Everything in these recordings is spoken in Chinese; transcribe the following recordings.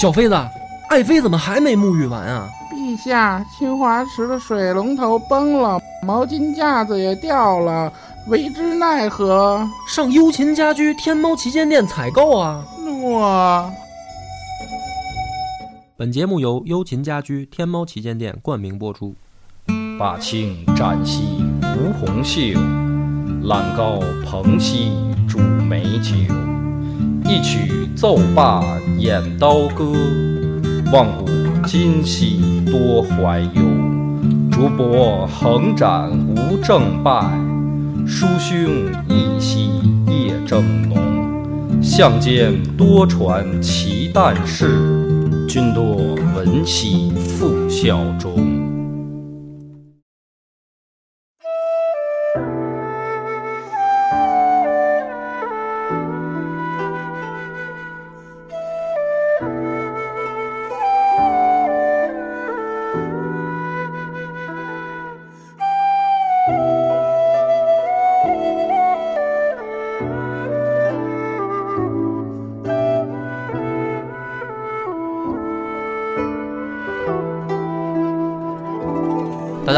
小妃子，爱妃怎么还没沐浴完啊？陛下，清华池的水龙头崩了，毛巾架子也掉了，为之奈何？上优琴家居天猫旗舰店采购啊！诺。本节目由优琴家居天猫旗舰店冠名播出。把青展兮吴红袖，揽高蓬兮煮美酒。一曲奏罢演刀歌，望古今兮多怀忧。竹帛横展无正败，书兄一夕夜正浓。相间多传奇诞事，君多闻兮复效忠。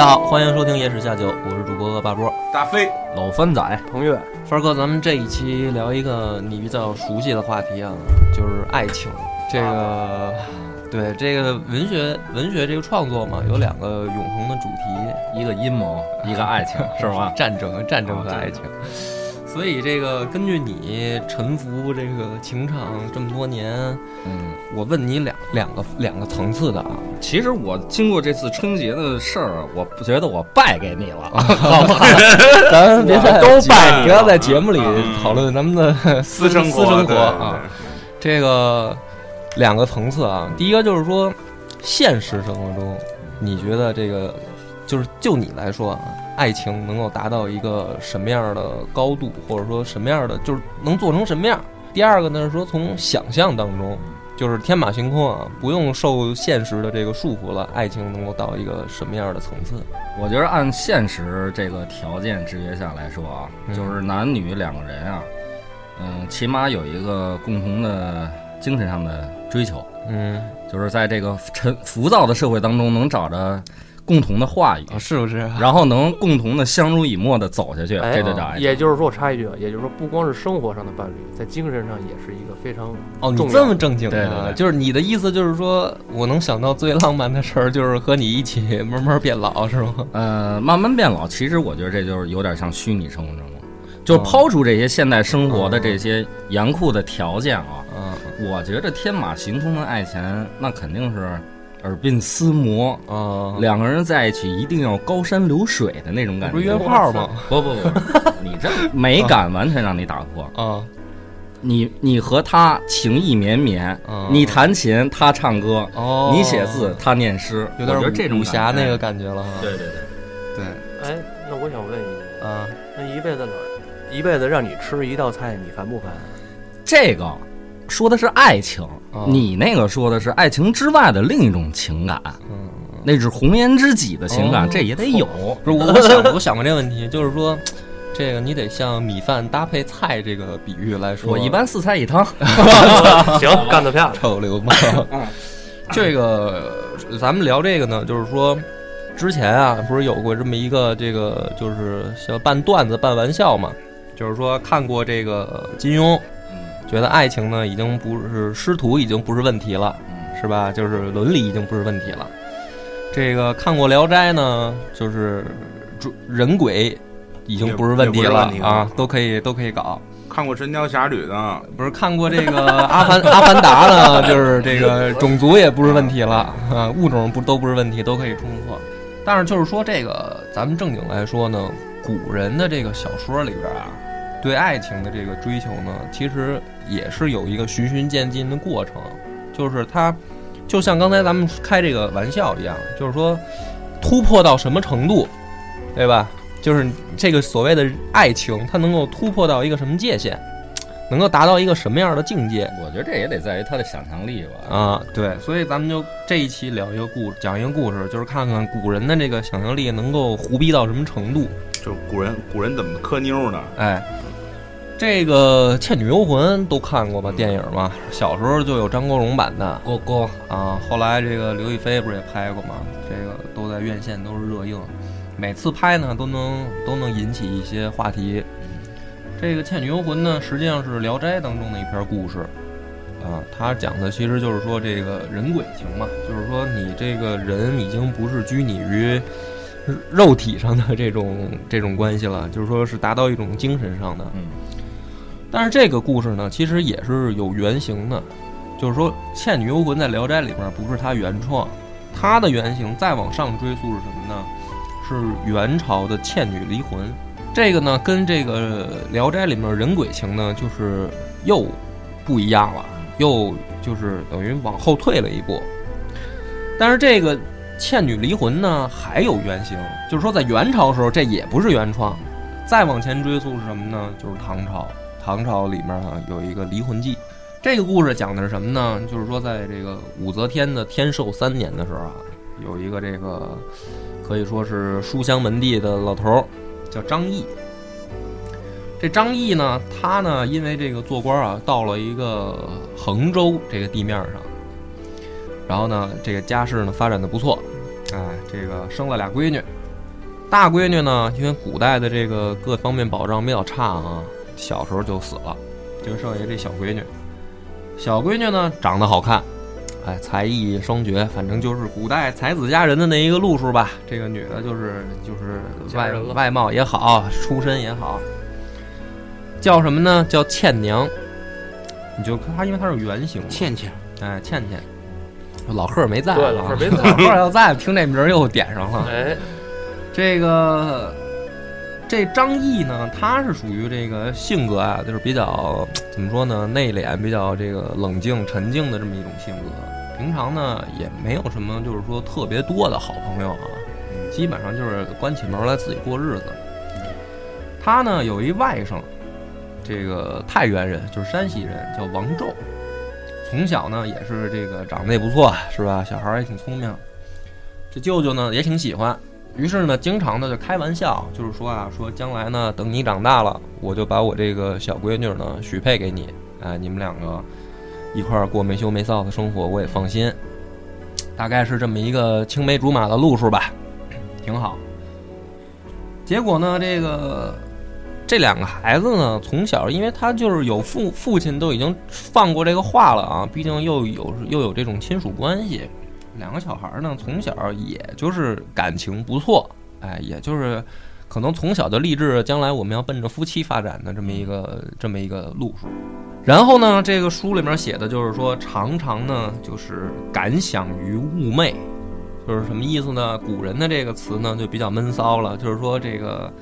家好，欢迎收听《野史下酒》，我是主播大波、大飞、老番仔、彭越。帆儿哥，咱们这一期聊一个你比较熟悉的话题啊，就是爱情。这个，对这个文学，文学这个创作嘛，有两个永恒的主题，一个阴谋，一个爱情，是吧？战争，战争和爱情。所以这个根据你沉浮这个情场这么多年，嗯，我问你两两个两个层次的啊。其实我经过这次春节的事儿，我不觉得我败给你了，好吧？咱别再都败，不要在节目里讨论咱们的私 生私生活活啊。这个两个层次啊，第一个就是说，现实生活中，你觉得这个就是就你来说啊。爱情能够达到一个什么样的高度，或者说什么样的，就是能做成什么样？第二个呢是说从想象当中，就是天马行空啊，不用受现实的这个束缚了，爱情能够到一个什么样的层次？我觉得按现实这个条件制约下来说啊，嗯就是男女两个人啊，嗯，起码有一个共同的精神上的追求，嗯，就是在这个沉浮躁的社会当中能找着。共同的话语啊，是不是？然后能共同的相濡以沫的走下去，哎、这就叫爱情。也就是说，我插一句，啊，也就是说，不光是生活上的伴侣，在精神上也是一个非常哦，你这么正经对对对，就是你的意思就是说我能想到最浪漫的事儿，就是和你一起慢慢变老，是吗？呃，慢慢变老，其实我觉得这就是有点像虚拟生活中，就是抛出这些现代生活的这些严酷的条件啊，嗯，我觉得天马行空的爱情，那肯定是。耳鬓厮磨啊，两个人在一起一定要高山流水的那种感觉，不是约炮吗？不不不，你这美感完全让你打破啊！你你和他情意绵绵，你弹琴，他唱歌，哦，你写字，他念诗，有点这种武侠那个感觉了哈。对对对对。哎，那我想问一个啊，那一辈子哪一辈子让你吃一道菜，你烦不烦？这个。说的是爱情，你那个说的是爱情之外的另一种情感，嗯，那是红颜知己的情感，这也得有。不是，我想我想过这个问题，就是说，这个你得像米饭搭配菜这个比喻来说。我一般四菜一汤。行，干得漂亮，臭流氓。这个咱们聊这个呢，就是说，之前啊，不是有过这么一个这个，就是像半段子半玩笑嘛，就是说看过这个金庸。觉得爱情呢，已经不是师徒，已经不是问题了，是吧？就是伦理已经不是问题了。这个看过《聊斋》呢，就是人鬼已经不是问题了啊，都可以都可以搞。看过《神雕侠侣》呢，不是看过这个《阿凡 阿凡达》呢，就是这个种族也不是问题了啊，物种不都不是问题，都可以冲破。但是就是说这个，咱们正经来说呢，古人的这个小说里边啊。对爱情的这个追求呢，其实也是有一个循序渐进的过程，就是它就像刚才咱们开这个玩笑一样，就是说突破到什么程度，对吧？就是这个所谓的爱情，它能够突破到一个什么界限，能够达到一个什么样的境界？我觉得这也得在于他的想象力吧。啊，对，所以咱们就这一期聊一个故，讲一个故事，就是看看古人的这个想象力能够胡逼到什么程度。就古人，古人怎么磕妞呢？哎。这个《倩女幽魂》都看过吧？电影嘛，小时候就有张国荣版的郭郭啊，后来这个刘亦菲不是也拍过吗？这个都在院线都是热映，每次拍呢都能都能引起一些话题。这个《倩女幽魂》呢，实际上是《聊斋》当中的一篇故事，啊，它讲的其实就是说这个人鬼情嘛，就是说你这个人已经不是拘泥于肉体上的这种这种关系了，就是说是达到一种精神上的。嗯。但是这个故事呢，其实也是有原型的，就是说《倩女幽魂》在《聊斋》里面不是它原创，它的原型再往上追溯是什么呢？是元朝的《倩女离魂》。这个呢，跟这个《聊斋》里面人鬼情呢，就是又不一样了，又就是等于往后退了一步。但是这个《倩女离魂》呢，还有原型，就是说在元朝时候这也不是原创，再往前追溯是什么呢？就是唐朝。唐朝里面啊有一个离魂记，这个故事讲的是什么呢？就是说在这个武则天的天寿三年的时候啊，有一个这个可以说是书香门第的老头儿，叫张毅。这张毅呢，他呢因为这个做官啊，到了一个衡州这个地面上，然后呢这个家世呢发展的不错，哎，这个生了俩闺女，大闺女呢因为古代的这个各方面保障比较差啊。小时候就死了，就剩下这小闺女。小闺女呢，长得好看，哎，才艺双绝，反正就是古代才子佳人的那一个路数吧。这个女的，就是就是外外貌也好，出身也好。叫什么呢？叫倩娘。你就看她，因为她是原型。倩倩，哎，倩倩。老贺没在，对，老贺没在。老贺要在，听这名儿又点上了。哎，这个。这张毅呢，他是属于这个性格啊，就是比较怎么说呢，内敛，比较这个冷静沉静的这么一种性格。平常呢，也没有什么就是说特别多的好朋友啊，基本上就是关起门来自己过日子。他呢有一外甥，这个太原人，就是山西人，叫王胄。从小呢也是这个长得也不错，是吧？小孩也挺聪明。这舅舅呢也挺喜欢。于是呢，经常的就开玩笑，就是说啊，说将来呢，等你长大了，我就把我这个小闺女呢许配给你，哎，你们两个一块儿过没羞没臊的生活，我也放心。大概是这么一个青梅竹马的路数吧，挺好。结果呢，这个这两个孩子呢，从小因为他就是有父父亲都已经放过这个话了啊，毕竟又有又有这种亲属关系。两个小孩呢，从小也就是感情不错，哎，也就是可能从小就立志，将来我们要奔着夫妻发展的这么一个这么一个路数。然后呢，这个书里面写的就是说，常常呢就是感想于寤寐，就是什么意思呢？古人的这个词呢就比较闷骚了，就是说这个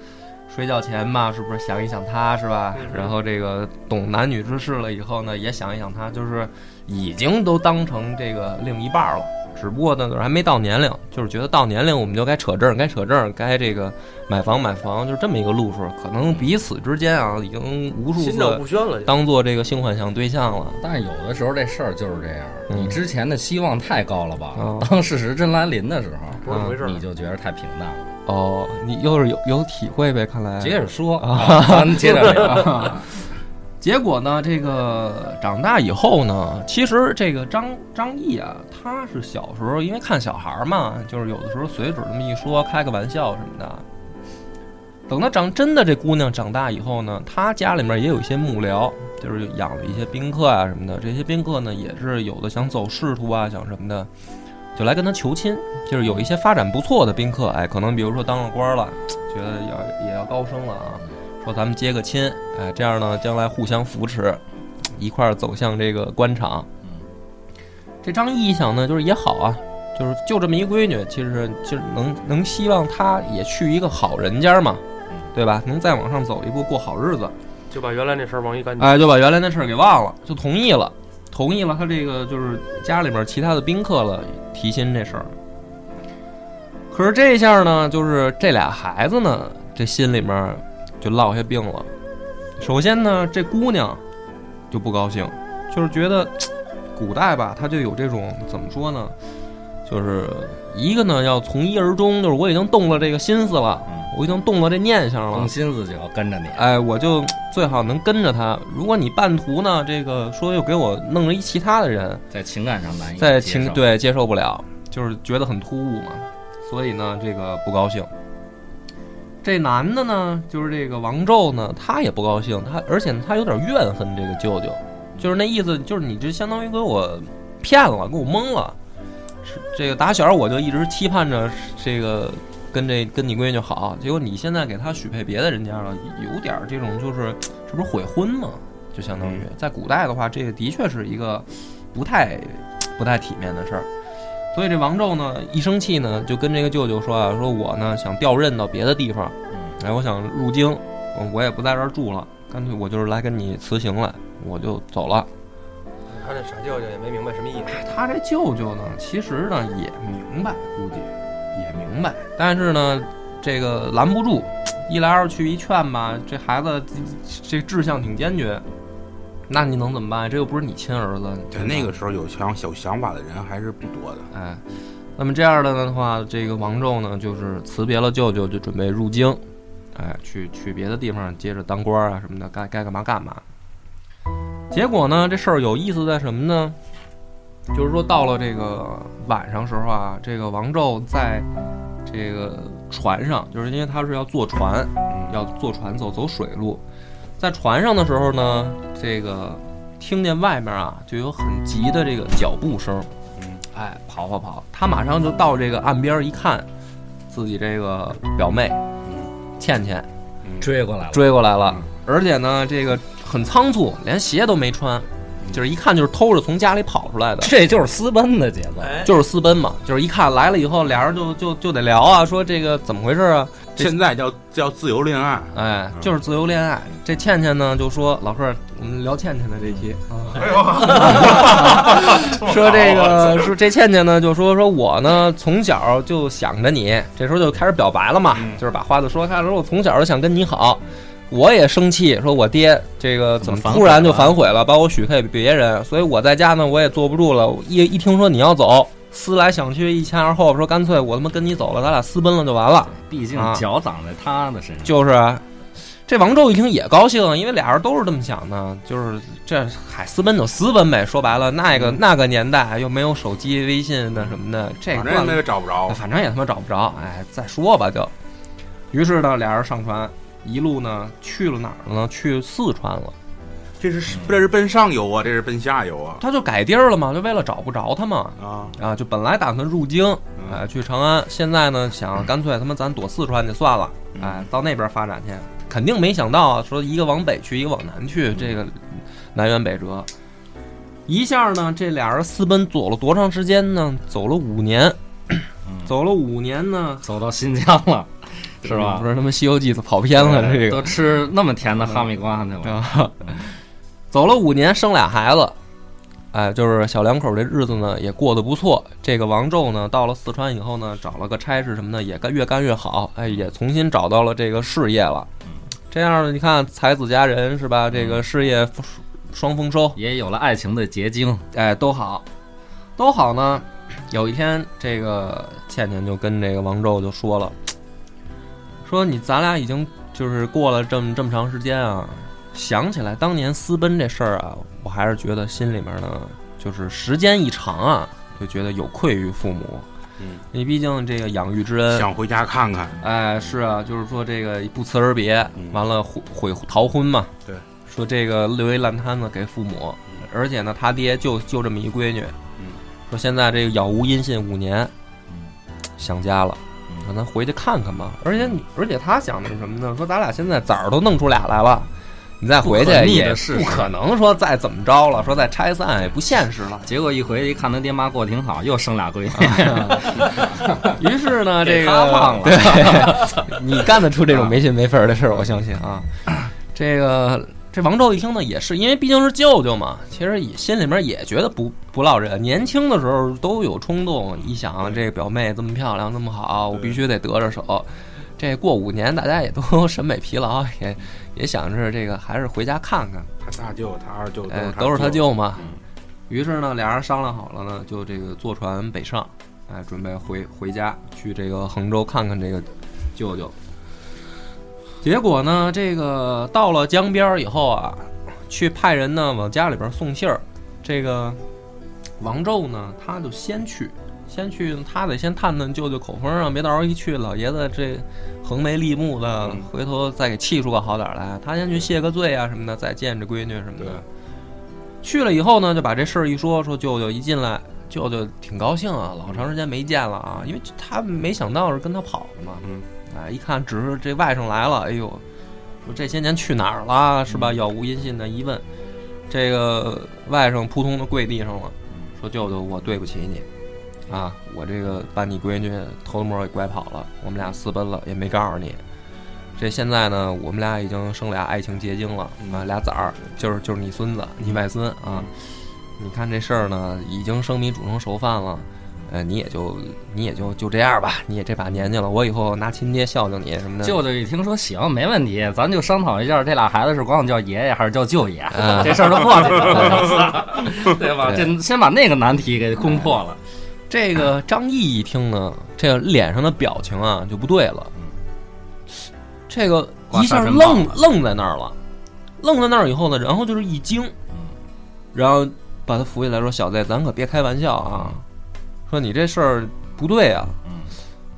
睡觉前嘛，是不是想一想他，是吧？然后这个懂男女之事了以后呢，也想一想他，就是已经都当成这个另一半了。只不过呢，还没到年龄，就是觉得到年龄我们就该扯证，该扯证，该这个买房买房，就是这么一个路数。可能彼此之间啊，已经无数次当做这个性幻想对象了。但是有的时候这事儿就是这样，你之前的希望太高了吧？当事实真来临的时候，不是回事，你就觉得太平淡了。哦，你又是有有体会呗？看来接着说啊，咱接着聊。结果呢，这个长大以后呢，其实这个张张毅啊，他是小时候因为看小孩嘛，就是有的时候随嘴这么一说，开个玩笑什么的。等他长真的这姑娘长大以后呢，他家里面也有一些幕僚，就是养了一些宾客啊什么的。这些宾客呢，也是有的想走仕途啊，想什么的，就来跟他求亲。就是有一些发展不错的宾客，哎，可能比如说当了官了，觉得要也要高升了啊。说咱们接个亲，哎，这样呢，将来互相扶持，一块儿走向这个官场。这张毅想呢，就是也好啊，就是就这么一闺女，其实其实能能希望她也去一个好人家嘛，对吧？能再往上走一步，过好日子，就把原来那事儿忘一干净。哎，就把原来那事儿给忘了，就同意了，同意了他这个就是家里面其他的宾客了提亲这事儿。可是这下呢，就是这俩孩子呢，这心里面。就落下病了。首先呢，这姑娘就不高兴，就是觉得古代吧，他就有这种怎么说呢？就是一个呢要从一而终，就是我已经动了这个心思了，嗯我已经动了这念想了动，心思就要跟着你。哎，我就 最好能跟着他。如果你半途呢，这个说又给我弄了一其他的人，在情感上难以在情对接受不了，就是觉得很突兀嘛，所以呢，这个不高兴。这男的呢，就是这个王宙呢，他也不高兴，他而且呢他有点怨恨这个舅舅，就是那意思，就是你这相当于给我骗了，给我蒙了。是这个打小我就一直期盼着这个跟这跟你闺女好，结果你现在给她许配别的人家了，有点儿这种就是这不是悔婚吗？就相当于在古代的话，这个的确是一个不太不太体面的事儿。所以这王宙呢，一生气呢，就跟这个舅舅说啊，说我呢想调任到别的地方，嗯哎，我想入京，我我也不在这儿住了，干脆我就是来跟你辞行来，我就走了。他这傻舅舅也没明白什么意思。他这舅舅呢，其实呢也明白，估计也明白，但是呢，这个拦不住，一来二去一劝吧，这孩子这志向挺坚决，那你能怎么办？这又不是你亲儿子。对那个时候有想有想法的人还是不多的。哎，那么这样的的话，这个王宙呢，就是辞别了舅舅，就准备入京，哎，去去别的地方接着当官啊什么的，该该干嘛干嘛。结果呢，这事儿有意思在什么呢？就是说到了这个晚上时候啊，这个王胄在这个船上，就是因为他是要坐船，要坐船走走水路，在船上的时候呢，这个听见外面啊就有很急的这个脚步声，哎，跑跑跑，他马上就到这个岸边一看，自己这个表妹倩倩追过来了，追过来了，而且呢，这个很仓促，连鞋都没穿，就是一看就是偷着从家里跑出来的。这就是私奔的节奏。哎，就是私奔嘛，就是一看来了以后，俩人就就就得聊啊，说这个怎么回事啊？现在叫叫自由恋爱，哎，就是自由恋爱。这倩倩呢就说：“老贺，我们聊倩倩的这期啊。说这个说这倩倩呢就说说我呢从小就想着你，这时候就开始表白了嘛，就是把话都说开了。说我从小就想跟你好，我也生气，说我爹这个怎么突然就反悔了，把我许配别人，所以我在家呢我也坐不住了，一一听说你要走。”思来想去，一前二后，说干脆我他妈跟你走了，咱俩私奔了就完了。毕竟啊脚长在他的身上。就是啊这王宙一听也高兴，因为俩人都是这么想的，就是这嗨私奔就私奔呗。说白了，那个那个年代又没有手机、微信那什么的，这个反正也找不着。反正也他妈找不着，哎，再说吧就。于是呢，俩人上船，一路呢去了哪儿了呢？去四川了。这是这是奔上游啊，这是奔下游啊他就改地儿了嘛，就为了找不着他嘛。啊！啊，就本来打算入京，嗯哎，去长安，现在呢想干脆他妈咱躲四川去算了，嗯哎，到那边发展去，肯定没想到啊，说一个往北去，一个往南去，这个南辕北辙。一下呢，这俩人私奔走了多长时间呢？走了五年，走了五年呢，走到新疆了，是吧不？是他妈《西游记》跑偏了，这个都吃那么甜的哈密瓜去了。啊，走了五年，生俩孩子，哎，就是小两口这日子呢也过得不错。这个王胄呢，到了四川以后呢，找了个差事什么的，也干越干越好，哎，也重新找到了这个事业了。这样呢，你看才子佳人是吧？这个事业双丰收，也有了爱情的结晶，哎，都好，都好呢。有一天，这个倩倩就跟这个王胄就说了，说你咱俩已经就是过了这么这么长时间啊，想起来当年私奔这事儿啊，我还是觉得心里面呢，就是时间一长啊，就觉得有愧于父母。嗯，你毕竟这个养育之恩，想回家看看。哎，是啊，就是说这个不辞而别，嗯完了悔悔逃婚嘛。对，说这个留一烂摊子给父母，而且呢，他爹就就这么一闺女。嗯，说现在这个杳无音信五年，想家了，嗯说咱回去看看吧。而且你，而且他想的是什么呢？说咱俩现在崽儿都弄出俩来了。你再回去也是不可能说再怎么着了，说再拆散也不现实了。结果一回一看他爹妈过得挺好，又生俩闺女。于是呢，这个他忘了对，你干得出这种没心没肺的事儿，我相信啊。这个这王宙一听呢，也是因为毕竟是舅舅嘛，其实也心里面也觉得不不落忍。年轻的时候都有冲动，一想这个表妹这么漂亮，这么好，我必须得得着手。这过五年，大家也都 审美疲劳，也也想着这个还是回家看看。他大舅、他二舅哎，都是都是他舅。舅嘛嗯。于是呢，俩人商量好了呢，就这个坐船北上，哎，准备回回家去这个衡州看看这个舅舅。结果呢，这个到了江边儿以后啊，去派人呢往家里边送信儿。这个王宙呢，他就先去，先去，他得先探探舅舅口风啊，别到时候一去，老爷子这横眉立目的，嗯回头再给气出个好点儿来。他先去谢个罪啊什么的，再见这闺女什么的。去了以后呢，就把这事儿一说，说舅舅一进来，舅舅挺高兴啊，老长时间没见了啊，因为他没想到是跟他跑的嘛。嗯，哎，一看只是这外甥来了，哎呦，说这些年去哪儿了是吧？杳无音信的一问，这个外甥扑通的跪地上了，说舅舅，我对不起你。啊，我这个把你闺女偷摸给拐跑了，我们俩私奔了，也没告诉你。这现在呢，我们俩已经生俩爱情结晶了啊，俩崽儿，就是就是你孙子，你外孙啊。你看这事儿呢，已经生米煮成熟饭了，呃，你也就你也就就这样吧，你也这把年纪了，我以后拿亲爹孝敬你什么的。舅舅一听说行，没问题，咱就商讨一下，这俩孩子是管我叫爷爷还是叫舅爷，啊这事儿就过去了，对吧？这先把那个难题给攻破了。这个张毅一听呢，这个脸上的表情啊就不对了，这个一下愣愣在那儿了，愣在那儿以后呢，然后就是一惊，然后把他扶起来说：“小子，咱可别开玩笑啊，说你这事儿不对啊。”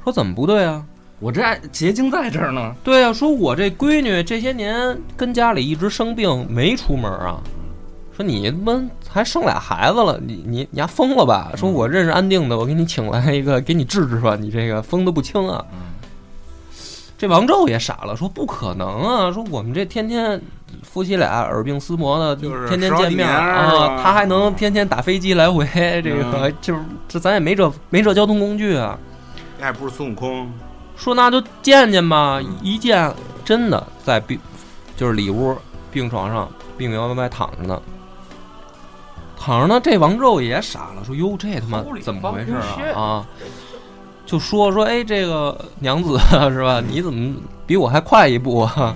说怎么不对啊？我这爱结晶在这儿呢，对啊，说我这闺女这些年跟家里一直生病，没出门啊。说你他妈还生俩孩子了，你你你丫疯了吧？说我认识安定的，我给你请来一个，给你治治吧。你这个疯的不轻啊！这王宙也傻了，说不可能啊！说我们这天天夫妻俩耳鬓厮磨的，就是天天见面啊，他还能天天打飞机来回，这个、嗯就是这咱也没这没这交通工具啊。那还不是孙悟空？说那就见见吧，嗯一见真的在病，就是里屋病床上病摇歪歪躺着呢，躺着呢。这王胄也傻了，说哟这他妈怎么回事啊？啊，就说说哎这个娘子 是吧？你怎么比我还快一步啊？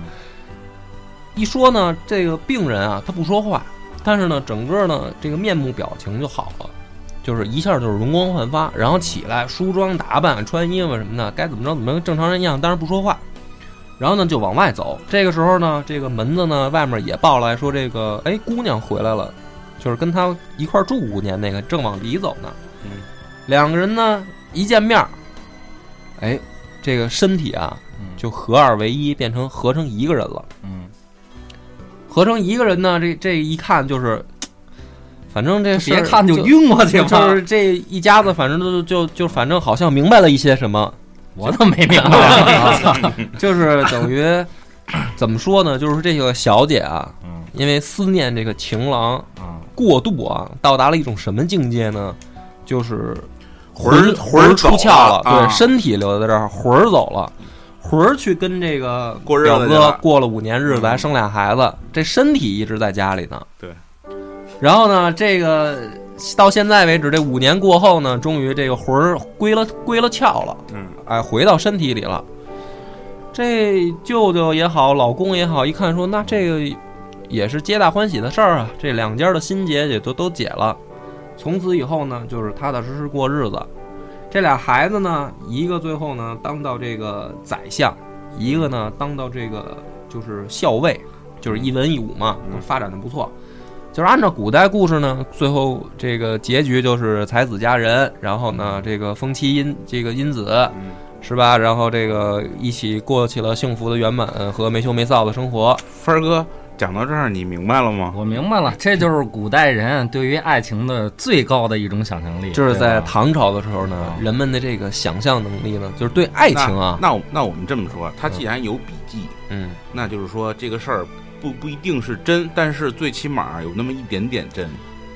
一说呢，这个病人啊他不说话，但是呢整个呢这个面目表情就好了。就是一下就是容光焕发，然后起来梳妆打扮、穿衣服什么的，该怎么着怎么跟正常人一样，当然不说话。然后呢就往外走。这个时候呢，这个门子呢外面也报来说，这个哎姑娘回来了，就是跟他一块住五年那个正往里走呢。嗯，两个人呢一见面儿，哎，这个身体啊就合二为一，变成合成一个人了。嗯，合成一个人呢，这这一看就是，反正这别看就晕过去了就，是这一家子，反正都就就反正好像明白了一些什么，我怎么没明白。就是等于怎么说呢？就是这个小姐啊，嗯因为思念这个情郎啊，过度啊，到达了一种什么境界呢？就是魂魂出窍了啊对，身体留在这儿，魂儿走了。魂儿去跟这个过日子表哥过了五年日子，嗯还生俩孩子，这身体一直在家里呢。对。然后呢，这个到现在为止，这五年过后呢，终于这个魂儿归了归了窍了。嗯，哎，回到身体里了。这舅舅也好，老公也好，一看说，那这个也是皆大欢喜的事儿啊，这两家的心结也都都解了。从此以后呢，就是踏踏实实过日子。这俩孩子呢，一个最后呢当到这个宰相，一个呢当到这个就是校尉，就是一文一武嘛，嗯发展的不错。就是按照古代故事呢，最后这个结局就是才子佳人，然后呢这个风妻因这个因子，嗯，是吧？然后这个一起过起了幸福的圆满和没羞没臊的生活。分儿哥讲到这儿，你明白了吗？我明白了，这就是古代人对于爱情的最高的一种想象力。就是在唐朝的时候呢啊，人们的这个想象能力呢，就是对爱情啊，那那我那我们这么说，他既然有笔记，嗯，那就是说这个事儿不不一定是真，但是最起码有那么一点点真。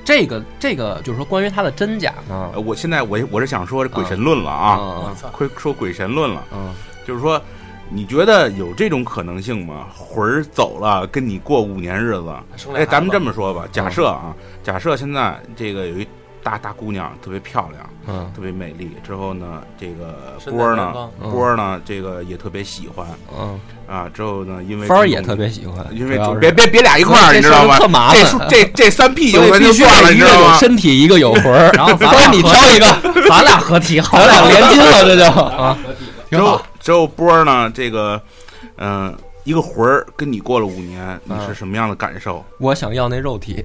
这个这个就是说关于它的真假呢呃，我现在我我是想说鬼神论了啊，啊快说鬼神论了，嗯就是说。你觉得有这种可能性吗？魂儿走了，跟你过五年日子。哎，咱们这么说吧，假设啊，假设现在这个有一大大姑娘，特别漂亮，嗯特别美丽。之后呢，这个身波儿呢波儿呢，这个也特别喜欢嗯，啊。之后呢，因为芳儿也特别喜欢，因为主别别别俩一块儿，你知道吗特？麻这烦。这这三 P 就 必须算了，一个你知道吗？有身体，一个有魂儿。然后 你挑一个，咱俩合体好咱了，俩连金了，这就啊，之后之后波儿呢，这个嗯、一个魂儿跟你过了五年，你是嗯什么样的感受？我想要那肉体，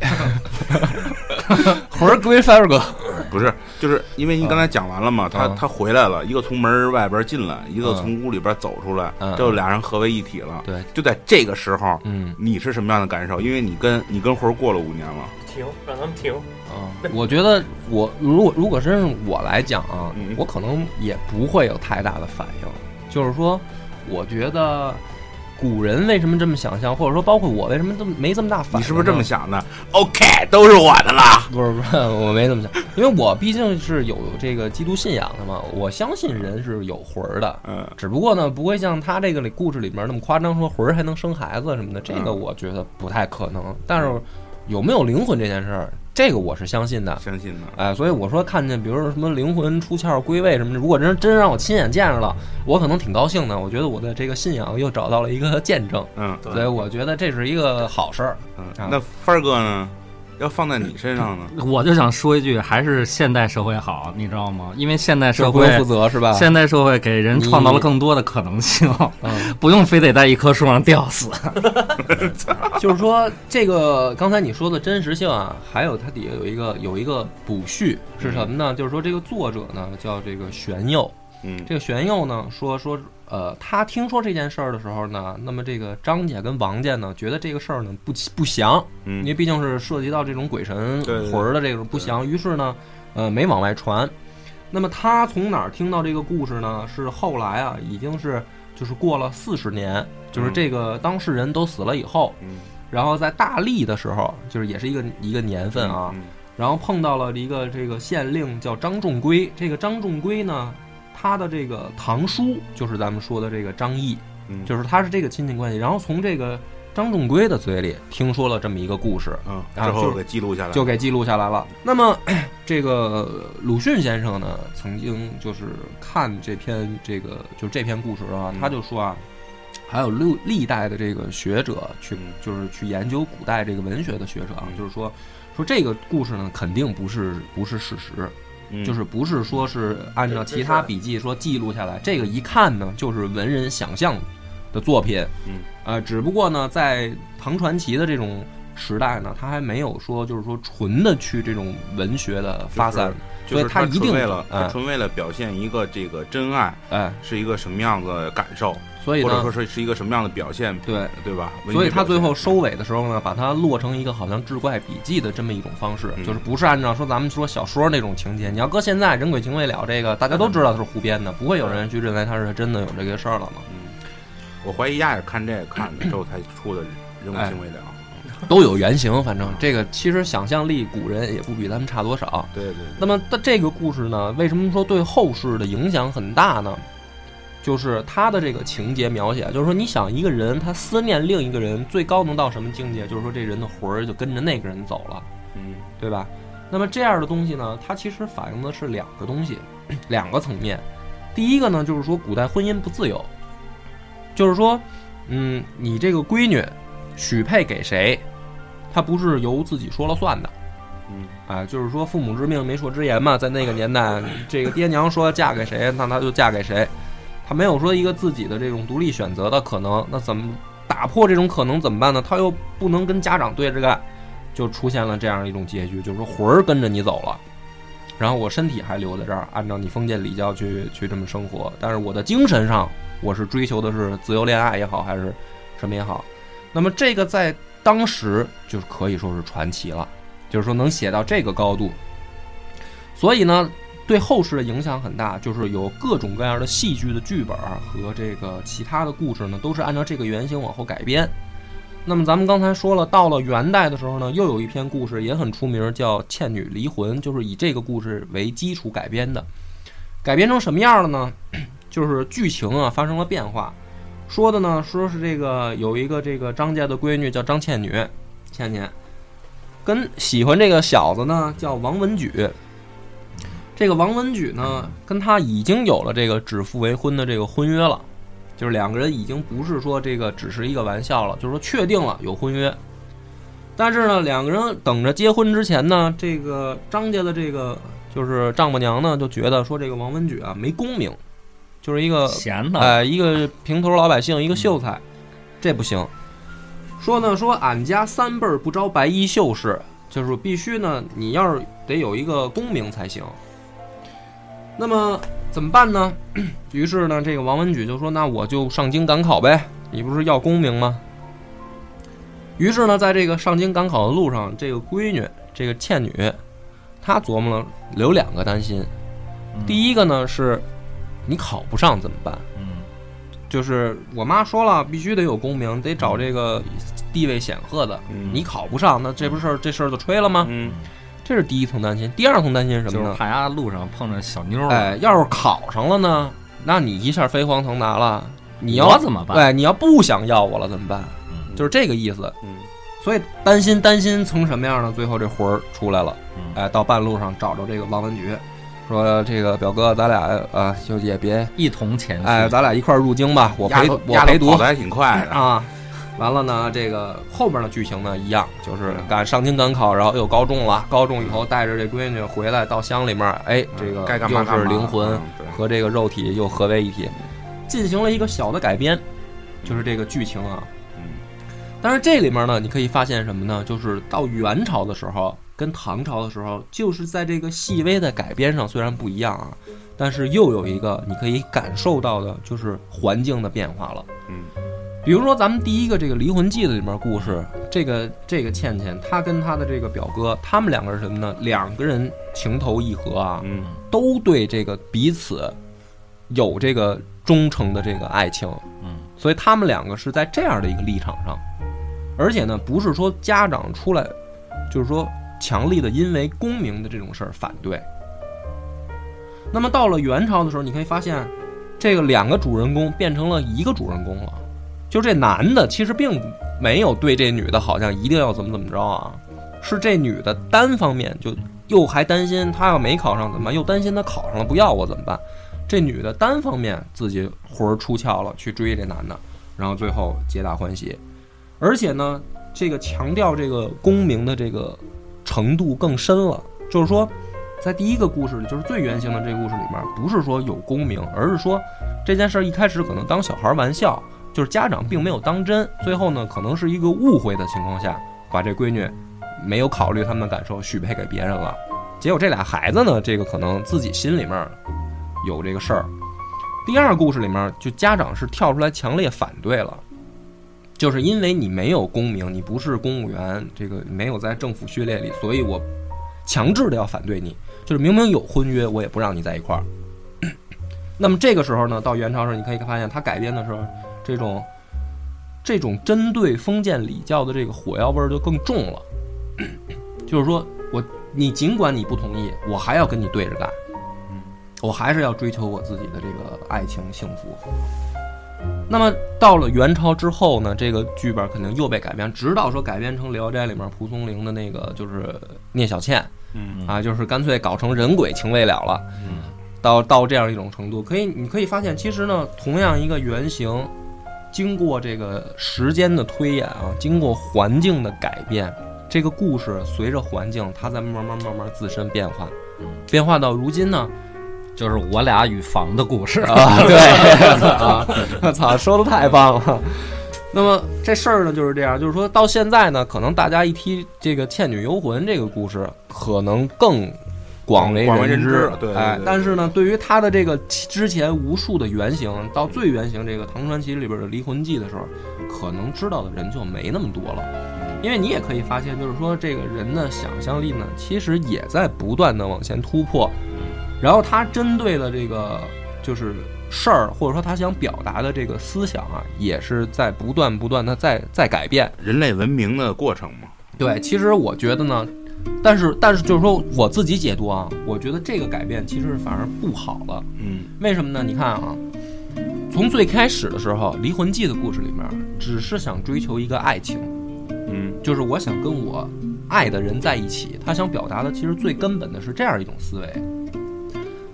魂儿归三儿哥。不是，就是因为你刚才讲完了嘛，他嗯他回来了，一个从门外边进来，一个嗯从屋里边走出来，嗯就俩人合为一体了。对，就在这个时候，嗯你是什么样的感受？因为你跟你跟魂儿过了五年了，停，让他们停。嗯，我觉得我如果如果真是我来讲啊嗯，我可能也不会有太大的反应。就是说，我觉得古人为什么这么想象，或者说包括我为什么这么没这么大反应？你是不是这么想的？OK，都是我的啦。不是不是，我没这么想，因为我毕竟是有这个基督信仰的嘛，我相信人是有魂儿的，嗯只不过呢，不会像他这个里故事里面那么夸张，说魂儿还能生孩子什么的，这个嗯我觉得不太可能。但是有没有灵魂这件事儿，这个我是相信的。相信的。哎，所以我说看见，比如说什么灵魂出窍、归位什么的，如果真真让我亲眼见着了，我可能挺高兴的。我觉得我的这个信仰又找到了一个见证，嗯所以我觉得这是一个好事儿。嗯啊，那帆儿哥呢？要放在你身上呢？我就想说一句，还是现代社会好，你知道吗？因为现代社会这不用负，责是吧？现代社会给人创造了更多的可能性，嗯，不用非得在一棵树上吊死。就是说这个刚才你说的真实性啊，还有它底下有一个有一个补序是什么呢？就是说这个作者呢叫这个玄佑，嗯这个玄佑呢说说呃，他听说这件事儿的时候呢，那么这个张家跟王家呢觉得这个事儿呢不不祥，因为嗯毕竟是涉及到这种鬼神魂儿的这种不祥，于是呢，呃，没往外传。那么他从哪儿听到这个故事呢？是后来啊，已经是就是过了四十年，就是嗯。这个当事人都死了以后，嗯。然后在大历的时候，就是也是一个一个年份啊，嗯然后碰到了一个这个县令叫张仲圭，这个张仲圭呢，他的这个堂叔就是咱们说的这个张毅，嗯。就是他是这个亲戚关系，然后从这个张仲圭的嘴里听说了这么一个故事，嗯，啊就之后给记录下来，就给记录下来了。那么，这个鲁迅先生呢，曾经就是看这篇这个就这篇故事啊，嗯。他就说啊，还有历历代的这个学者去嗯。就是去研究古代这个文学的学者啊，嗯。就是说说这个故事呢，肯定不是不是事实，嗯。就是不是说是按照其他笔记说记录下来，这个一看呢就是文人想象的作品，嗯，呃，只不过呢在唐传奇的这种时代呢，他还没有说就是说纯的去这种文学的发散，所以就是他他一定纯为了他哎纯为了表现一个这个真爱哎，是一个什么样的感受，所以或者说，是是一个什么样的表现，对。对吧？所以他最后收尾的时候呢，把它落成一个好像志怪笔记的这么一种方式，嗯就是不是按照说咱们说小说那种情节。你要搁现在人鬼情未了这个，大家都知道它是胡编的，不会有人去认为它是真的有这个事儿了嘛。嗯，我怀疑丫也是看这个看的之后才出的《人鬼情未了》都有原型，反正这个其实想象力古人也不比咱们差多少。对对，那么但这个故事呢，为什么说对后世的影响很大呢？就是他的这个情节描写，就是说你想一个人他思念另一个人，最高能到什么境界？就是说这人的魂儿就跟着那个人走了，嗯对吧？那么这样的东西呢，它其实反映的是两个东西，两个层面。第一个呢，就是说古代婚姻不自由，就是说，嗯，你这个闺女许配给谁，她不是由自己说了算的。嗯啊，就是说父母之命，媒妁之言嘛，在那个年代，这个爹娘说嫁给谁，那她就嫁给谁，他没有说一个自己的这种独立选择的可能。那怎么打破这种可能怎么办呢？他又不能跟家长对着干，就出现了这样一种结局，就是说魂儿跟着你走了，然后我身体还留在这儿，按照你封建礼教去去这么生活，但是我的精神上，我是追求的是自由恋爱也好，还是什么也好。那么这个在当时就是可以说是传奇了。就是说能写到这个高度，所以呢，对后世的影响很大，就是有各种各样的戏剧的剧本和这个其他的故事呢，都是按照这个原型往后改编。那么咱们刚才说了，到了元代的时候呢，又有一篇故事也很出名，叫《倩女离魂》，就是以这个故事为基础改编的。改编成什么样了呢？就是剧情啊发生了变化。说的呢，说是这个有一个这个张家的闺女叫张倩女，倩倩，跟喜欢这个小子呢叫王文举，这个王文举呢，跟他已经有了这个指腹为婚的这个婚约了，就是两个人已经不是说这个只是一个玩笑了，就是说确定了有婚约。但是呢，两个人等着结婚之前呢，这个张家的这个就是丈母娘呢，就觉得说这个王文举啊没功名，就是一个闲的，哎，一个平头老百姓，一个秀才，这不行。说呢，说俺家三辈儿不招白衣秀士，就是必须呢，你要是得有一个功名才行。那么怎么办呢？于是呢，这个王文举就说：“那我就上京赶考呗，你不是要功名吗？”于是呢，在这个上京赶考的路上，这个闺女，这个倩女，她琢磨了有两个担心。第一个呢是，你考不上怎么办？嗯就是我妈说了，必须得有功名，得找这个地位显赫的。嗯你考不上，那这不是这事儿就吹了吗？嗯这是第一层担心。第二层担心什么呢？就是路上碰着小妞儿了，哎，要是考上了呢，那你一下飞黄腾达了，你要我怎么办？对，你要不想要我了怎么办？嗯就是这个意思。嗯所以担心担心从什么样呢？最后这魂儿出来了，嗯哎，到半路上找着这个王文举，说这个表哥，咱俩啊，就也别，一同前去，哎，咱俩一块儿入京吧，我丫陪我陪读跑的还挺快的，啊。完了呢，这个后边的剧情呢一样，就是赶上京赶考，然后又高中了，高中以后带着这闺女回来到乡里面，哎，这个又是灵魂和这个肉体又合为一体，进行了一个小的改编，就是这个剧情啊。嗯但是这里面呢，你可以发现什么呢？就是到元朝的时候跟唐朝的时候，就是在这个细微的改编上虽然不一样啊，但是又有一个你可以感受到的，就是环境的变化了。嗯比如说咱们第一个这个《离魂记》的里面故事，这个这个倩倩，她跟她的这个表哥，他们两个人什么呢？两个人情投意合啊，嗯都对这个彼此有这个忠诚的这个爱情，嗯所以他们两个是在这样的一个立场上，而且呢，不是说家长出来，就是说强力的因为功名的这种事儿反对。那么到了元朝的时候，你可以发现，这个两个主人公变成了一个主人公了，就这男的其实并没有对这女的好像一定要怎么怎么着啊，是这女的单方面就又还担心她要没考上怎么办，又担心她考上了不要我怎么办，这女的单方面自己魂儿出窍了，去追这男的，然后最后皆大欢喜。而且呢，这个强调这个功名的这个程度更深了，就是说，在第一个故事里，就是最原型的这个故事里面，不是说有功名，而是说这件事儿一开始可能当小孩玩笑，就是家长并没有当真，最后呢，可能是一个误会的情况下，把这闺女没有考虑他们的感受许配给别人了。结果这俩孩子呢，这个可能自己心里面有这个事儿。第二故事里面，就家长是跳出来强烈反对了，就是因为你没有功名，你不是公务员，这个没有在政府序列里，所以我强制的要反对你。就是明明有婚约，我也不让你在一块儿。那么这个时候呢，到元朝时候，你可以发现他改编的时候，这种这种针对封建礼教的这个火药味儿就更重了。就是说我你尽管你不同意，我还要跟你对着干，我还是要追求我自己的这个爱情幸福。那么到了元朝之后呢，这个剧本肯定又被改编，直到说改编成《聊斋》里面蒲松龄的那个就是聂小倩嗯啊，就是干脆搞成人鬼情未了了。嗯到到这样一种程度，可以你可以发现，其实呢，同样一个原型，经过这个时间的推演啊，经过环境的改变，这个故事随着环境，它在慢慢慢慢自身变化，嗯，变化到如今呢，就是我俩与房的故事。啊，对。啊，我操，说的太棒了。那么这事儿呢就是这样，就是说到现在呢，可能大家一提这个《倩女幽魂》这个故事，可能更广为广为人知哎，但是呢，对于他的这个之前无数的原型，到最原型这个唐传奇里边的《离魂记》的时候，可能知道的人就没那么多了。因为你也可以发现，就是说这个人的想象力呢，其实也在不断的往前突破。然后他针对的这个就是事儿，或者说他想表达的这个思想啊，也是在不断不断的在在改变。人类文明的过程嘛，对，其实我觉得呢，但是但是就是说我自己解读啊，我觉得这个改变其实反而不好了。嗯为什么呢？你看啊，从最开始的时候，《离魂记》的故事里面，只是想追求一个爱情，嗯就是我想跟我爱的人在一起。他想表达的其实最根本的是这样一种思维。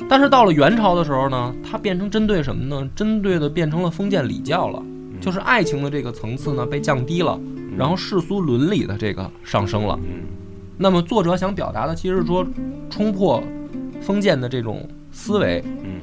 但是到了元朝的时候呢，它变成针对什么呢？针对的变成了封建礼教了，就是爱情的这个层次呢被降低了，然后世俗伦理的这个上升了。嗯那么作者想表达的其实是说，冲破封建的这种思维，嗯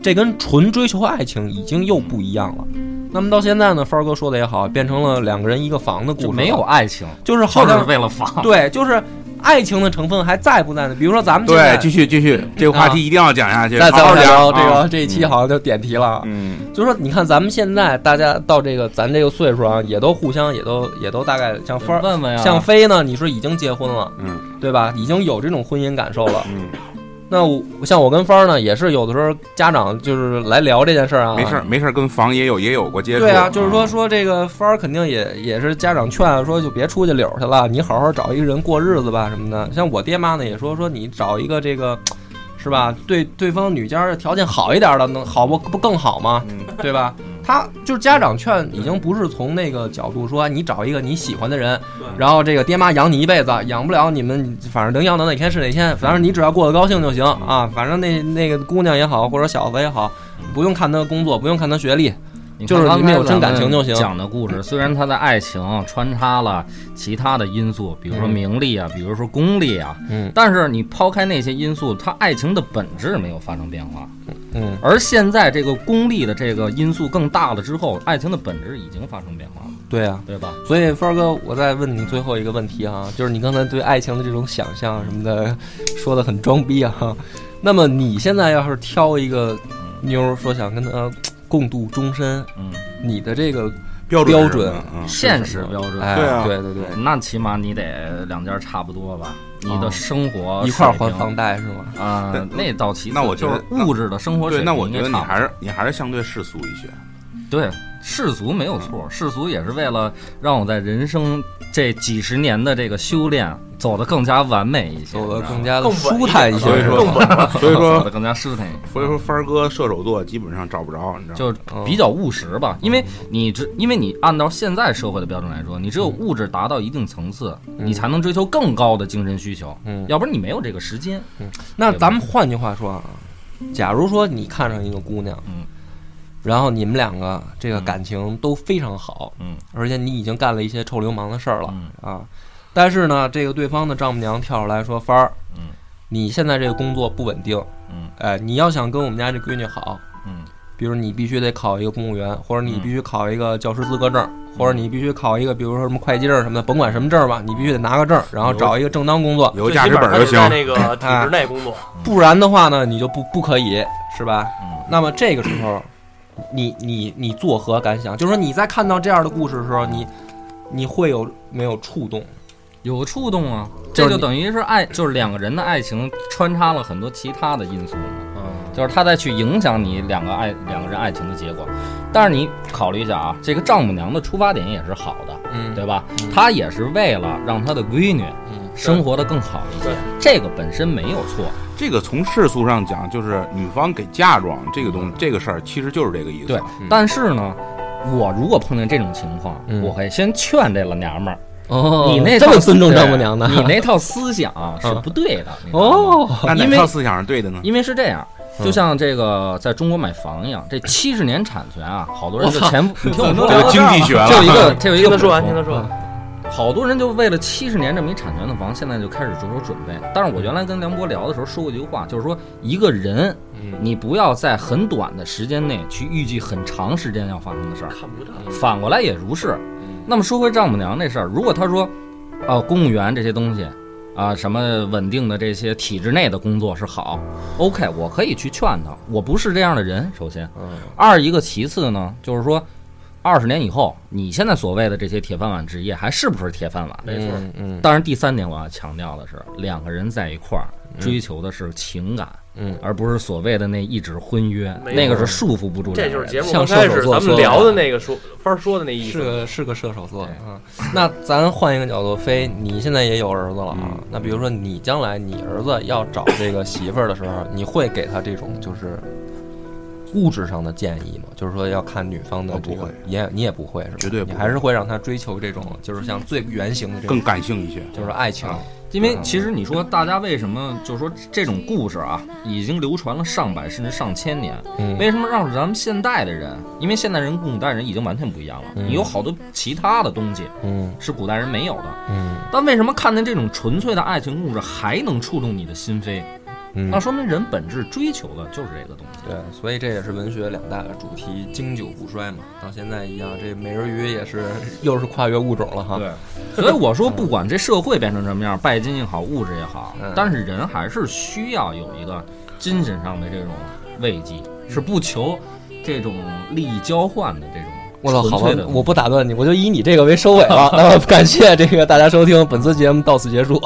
这跟纯追求爱情已经又不一样了。那么到现在呢，帆儿哥说的也好，变成了两个人一个房的故事没有爱情，就是好就是像为了房。对，就是爱情的成分还在不在呢？比如说咱们对，继续继续，这个话题一定要讲下去，再再好好聊，这个这一期好像就点题了。嗯就是说，你看咱们现在大家到这个咱这个岁数啊，也都互相也都也都大概像风儿问问呀，像飞呢，你说已经结婚了，嗯对吧？已经有这种婚姻感受了。嗯，那我像我跟帆儿呢，也是有的时候家长就是来聊这件事儿啊，没事儿没事儿，跟房也有也有过接触，对啊，就是说说这个帆儿肯定也也是家长劝说，就别出去溜去了，你好好找一个人过日子吧什么的。像我爹妈呢也说说你找一个这个，是吧？对对方女家的条件好一点的，能好不不更好吗？嗯对吧？他就是家长劝，已经不是从那个角度说你找一个你喜欢的人，然后这个爹妈养你一辈子，养不了你们，反正能养到哪天是哪天，反正你只要过得高兴就行啊。反正那那个姑娘也好，或者小子也好，不用看他工作，不用看他学历，你就是看你们有真感情就行讲的故事 虽然他的爱情穿插了其他的因素，比如说嗯名利啊，比如说功利啊，嗯但是你抛开那些因素，他爱情的本质没有发生变化。嗯。而现在这个功利的这个因素更大了之后，爱情的本质已经发生变化了，对啊，对吧？所以帆哥，我再问你最后一个问题啊，就是你刚才对爱情的这种想象什么的，说的很装逼啊。那么你现在要是挑一个妞儿，说想跟她共度终身，嗯，你的这个标标准准，嗯。现实标准。哎，对啊。对对对，那起码你得两家差不多吧？你的哦生活一块还房贷是吗？啊、那到其。那我觉就得是物质的生活水对，平那我觉得你还是你还是相对世俗一些，对世俗没有错，世俗也是为了让我在人生这几十年的这个修炼走得更加完美一些，走得更加舒坦一些，所以说所以走说得更加舒坦一些。所以说帆儿哥射手座基本上找不着，你知道吗？就比较务实吧，因为你只因为你按照现在社会的标准来说，你只有物质达到一定层次，你才能追求更高的精神需求，嗯。要不然你没有这个时间。那咱们换句话说啊，假如说你看上一个姑娘，嗯，然后你们两个这个嗯。感情都非常好，嗯，而且你已经干了一些臭流氓的事儿了、嗯。啊，但是呢，这个对方的丈母娘跳出来说：“帆儿，嗯，你现在这个工作不稳定，嗯。哎，你要想跟我们家这闺女好，嗯。比如你必须得考一个公务员，或者你必须考一个教师资格证，或者你必须考一个，比如说什么会计证什么的，甭管什么证吧，你必须得拿个证，然后找一个正当工作，有驾驶本就行。在那个体制内工作，不然的话呢，你就不不可以，是吧？嗯。那么这个时候，你你你作何感想？就是说你在看到这样的故事的时候，你你会有没有触动？有触动啊，这就等于是爱，就是两个人的爱情穿插了很多其他的因素嘛，嗯就是他在去影响你两个爱两个人爱情的结果。但是你考虑一下啊，这个丈母娘的出发点也是好的，嗯对吧？她也是为了让她的闺女嗯生活的更好一些对，这个本身没有错。这个从世俗上讲，就是女方给嫁妆这个东这个事儿，其实就是这个意思。对，但是呢，我如果碰见这种情况，嗯我会先劝这老娘们儿，哦你那这套么尊重思丈母娘的，你那套思想是嗯不对的。哦，那哪因为套思想是对的呢？因为是这样。嗯就像这个在中国买房一样，这七十年产权啊，好多人就我操前，你听我说，这个经济学了，就有一个，这有一个 听他说完，听他说完。好多人就为了七十年这么一产权的房，现在就开始着手准备。但是我原来跟梁博聊的时候说过一句话，就是说一个人，嗯你不要在很短的时间内去预计很长时间要发生的事儿，看不到，反过来也如是。那么说回丈母娘这事儿，如果他说，啊，公务员这些东西，啊，什么稳定的这些体制内的工作是好，OK，我可以去劝他。我不是这样的人，首先，嗯二一个其次呢，就是说，二十年以后，你现在所谓的这些铁饭碗职业还是不是铁饭碗？没错嗯嗯当然，第三点我要强调的是，两个人在一块儿追求的是情感，嗯，而不是所谓的那一纸婚约，那个是束缚不住。这就是节目像刚开射手座始咱们聊的那个说法儿说的那意思是思。个是个射手座啊。那咱换一个角度，飞，你现在也有儿子了啊。那比如说你将来你儿子要找这个媳妇儿的时候，你会给他这种就是物质上的建议吗？就是说要看女方的这个我不会，也你也不会是吧？绝对不会你还是会让他追求这种就是像最原型的这种更，感性一些。就是爱情。因为其实你说大家为什么就是说这种故事啊，已经流传了上百甚至上千年，嗯为什么让咱们现代的人，因为现代人跟古代人已经完全不一样了，嗯你有好多其他的东西嗯是古代人没有的，嗯但为什么看见这种纯粹的爱情故事还能触动你的心扉？嗯那说明人本质追求的就是这个东西。对，所以这也是文学两大主题，经久不衰嘛。到现在一样，这美人鱼也是 又是跨越物种了哈。对，所以我说，不管这社会变成什么样，拜金也好，物质也好嗯，但是人还是需要有一个精神上的这种慰藉，是不求这种利益交换的这种我操，好吧我不打断你，我就以你这个为收尾了。那么感谢这个大家收听本次节目到此结束。